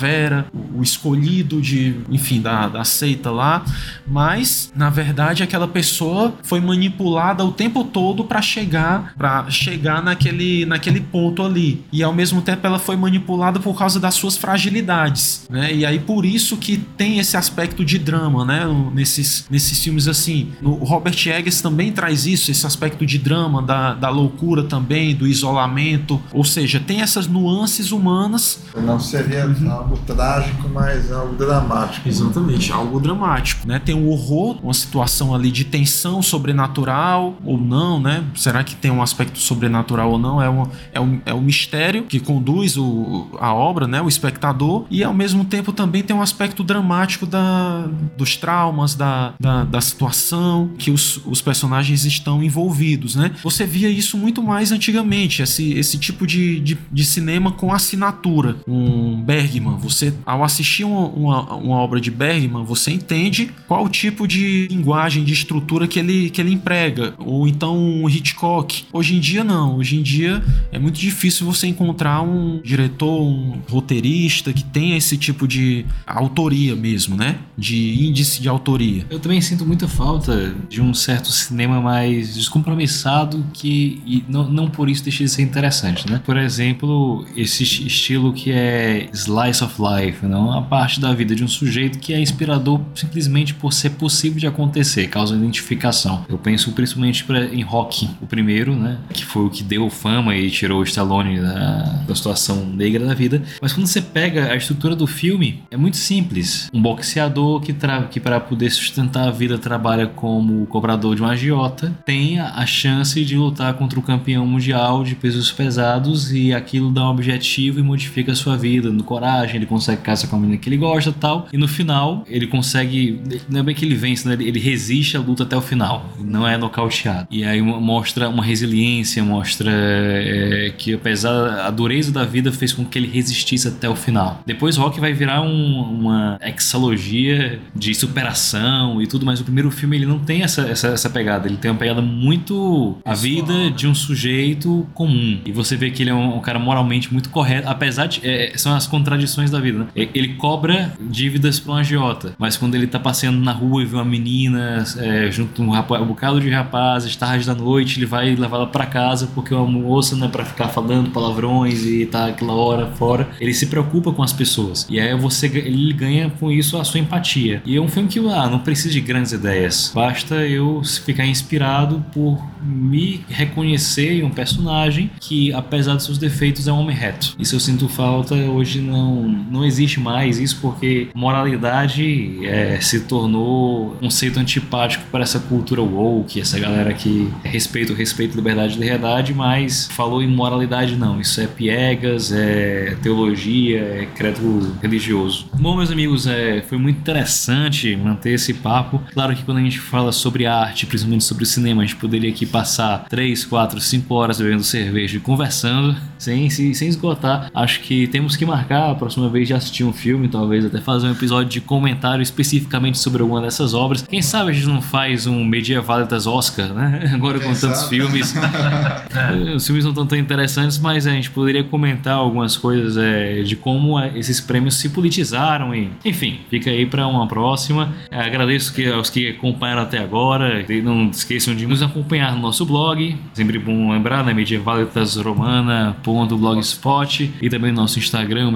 o escolhido de, enfim, da, da seita lá, mas na verdade aquela pessoa foi manipulada o tempo todo para chegar, para chegar naquele, naquele ponto ali. E ao mesmo tempo ela foi manipulada por causa das suas fragilidades, né? E aí por isso que tem esse aspecto de drama, né? Nesses, nesses filmes assim, o Robert Eggers também traz isso, esse aspecto de drama, da, da loucura também, do isolamento, ou seja, tem essas nuances humanas. Não seria uhum. Algo trágico, mas algo dramático. Exatamente, algo dramático, né? Tem o horror, uma situação ali de tensão sobrenatural ou não, né? Será que tem um aspecto sobrenatural ou não? É, um, é, um, é o mistério que conduz o, a obra, né? O espectador, e ao mesmo tempo também tem um aspecto dramático da, dos traumas, da, da, da situação que os, os personagens estão envolvidos, né? Você via isso muito mais antigamente, esse, esse tipo de, de, de cinema com assinatura. Um Bergman, você, ao assistir uma, uma, uma, obra de Bergman, você entende qual tipo de linguagem, de estrutura que ele, que ele emprega. Ou então um Hitchcock. Hoje em dia, não. Hoje em dia é muito difícil você encontrar um diretor, um roteirista que tenha esse tipo de autoria mesmo, né? De índice de autoria. Eu também sinto muita falta de um certo cinema mais descompromissado que não, não por isso deixa de ser interessante, né? Por exemplo, esse estilo que é slice of life, não a parte da vida de um sujeito que é inspirador simplesmente por ser possível de acontecer, causa identificação. Eu penso principalmente em Rock, o primeiro, né? Que foi o que deu fama e tirou o Stallone da, da situação negra da vida. Mas quando você pega a estrutura do filme, é muito simples. Um boxeador que, que para poder sustentar a vida trabalha como cobrador de uma agiota tem a chance de lutar contra o campeão mundial de pesos pesados e aquilo dá um objetivo e modifica a sua vida. No coragem, ele consegue casar com a menina que ele gosta e tal. E no final, ele consegue. Não é bem que ele vence, né? Ele resiste à luta até o final. Não é nocauteado. E aí mostra uma resiliência, mostra é, que apesar a dureza da vida fez com que ele resistisse até o final. Depois Rock vai virar um, uma exalogia de superação e tudo, mas o primeiro filme ele não tem essa, essa, essa pegada. Ele tem uma pegada muito a vida de um sujeito comum. E você vê que ele é um, um cara moralmente muito correto, apesar de. É, são as contradições da vida, né? Ele cobra dívidas para um agiota, mas quando ele tá passeando na rua e vê uma menina é, junto com um, rapaz, um bocado de rapazes, tarde da noite, ele vai levá-la para casa porque uma moça não é pra ficar falando palavrões e tá aquela hora fora. Ele se preocupa com as pessoas. E aí você ele ganha com isso a sua empatia. E é um filme que ah, não precisa de grandes ideias. Basta eu ficar inspirado por me reconhecer em um personagem que, apesar de seus defeitos, é um homem reto. Isso eu sinto falta. Hoje não, não existe mais isso porque moralidade é, se tornou um conceito antipático para essa cultura woke, essa galera que respeita o respeito, liberdade e liberdade, mas falou em moralidade não. Isso é piegas, é teologia, é credo religioso. Bom, meus amigos, é, foi muito interessante manter esse papo. Claro que quando a gente fala sobre arte, principalmente sobre cinema, a gente poderia aqui passar 3, 4, 5 horas bebendo cerveja e conversando sem, sem esgotar. Acho que temos que marcar a próxima vez de assistir um filme, talvez até fazer um episódio de comentário especificamente sobre alguma dessas obras. Quem sabe a gente não faz um Medievalitas Oscar, né? [laughs] Agora com tantos filmes. [laughs] Os filmes não estão tão interessantes, mas a gente poderia comentar algumas coisas é, de como é, esses prêmios se politizaram e, enfim, fica aí para uma próxima. Agradeço que, aos que acompanharam até agora. Não esqueçam de nos acompanhar no nosso blog. Sempre bom lembrar, né? medievalitasromana.blogspot e também no nosso Instagram,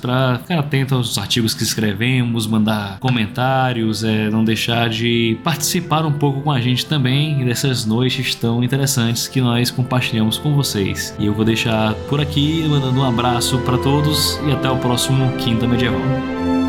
Para ficar atento aos artigos que escrevemos, mandar comentários, é, não deixar de participar um pouco com a gente também dessas noites tão interessantes que nós compartilhamos com vocês. E eu vou deixar por aqui, mandando um abraço para todos e até o próximo Quinta Medieval.